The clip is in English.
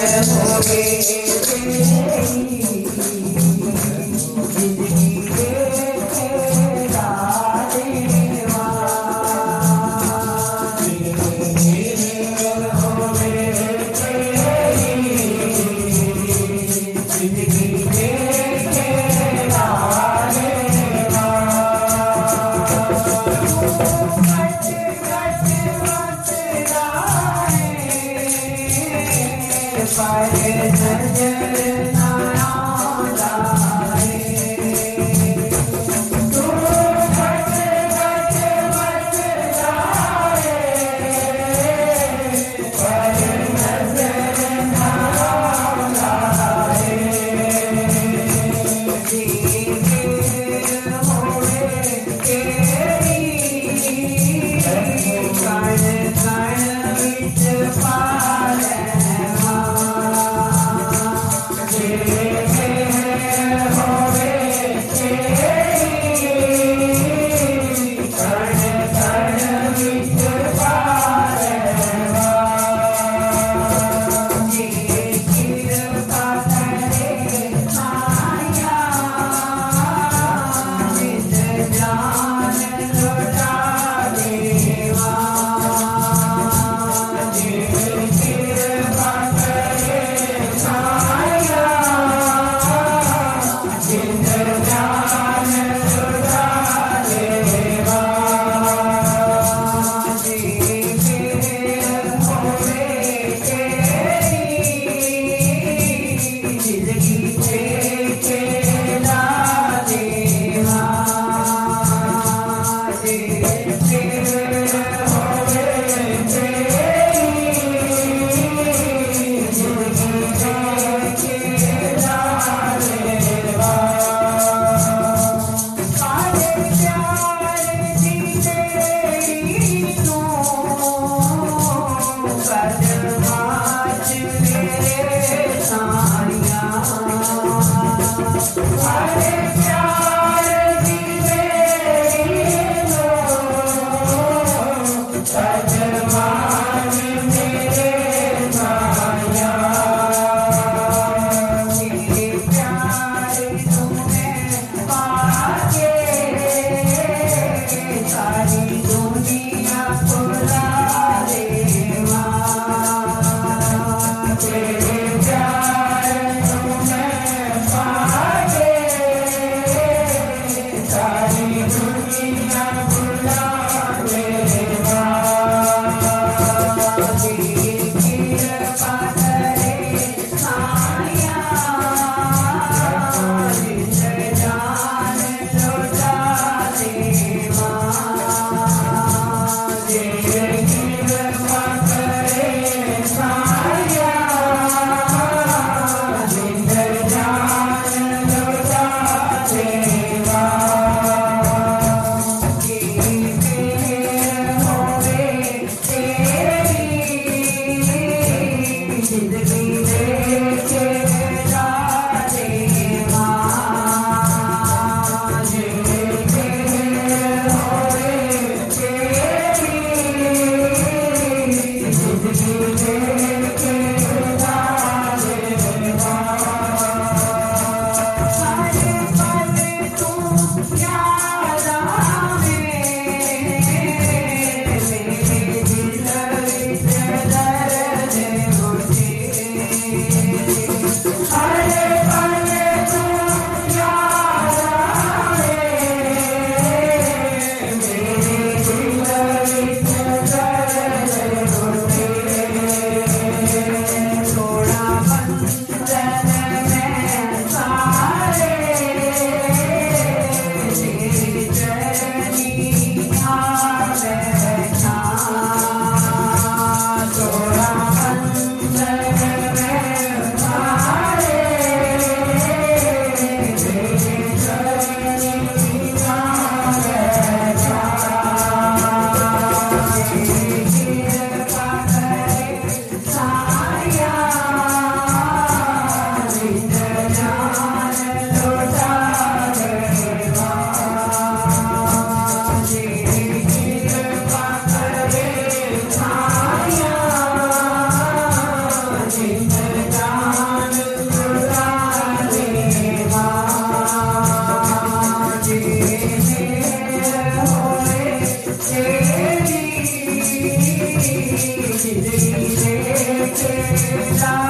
Thank Thank you.